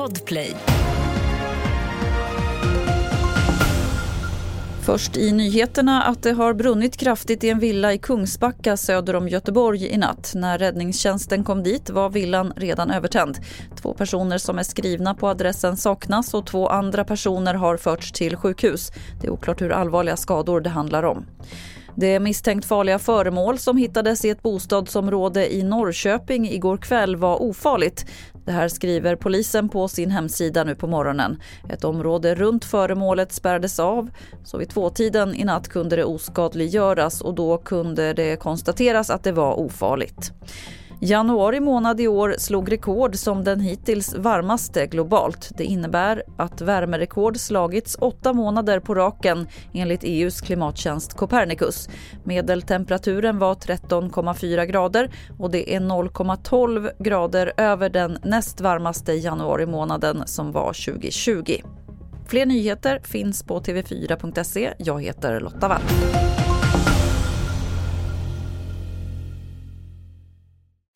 Podplay. Först i nyheterna att det har brunnit kraftigt i en villa i Kungsbacka söder om Göteborg i natt. När räddningstjänsten kom dit var villan redan övertänd. Två personer som är skrivna på adressen saknas och två andra personer har förts till sjukhus. Det är oklart hur allvarliga skador det handlar om. Det misstänkt farliga föremål som hittades i ett bostadsområde i Norrköping igår kväll var ofarligt. Det här skriver polisen på sin hemsida nu på morgonen. Ett område runt föremålet spärrades av så vid tvåtiden i natt kunde det oskadliggöras och då kunde det konstateras att det var ofarligt. Januari månad i år slog rekord som den hittills varmaste globalt. Det innebär att värmerekord slagits åtta månader på raken enligt EUs klimattjänst Copernicus. Medeltemperaturen var 13,4 grader och det är 0,12 grader över den näst varmaste januari månaden som var 2020. Fler nyheter finns på tv4.se. Jag heter Lotta Wall.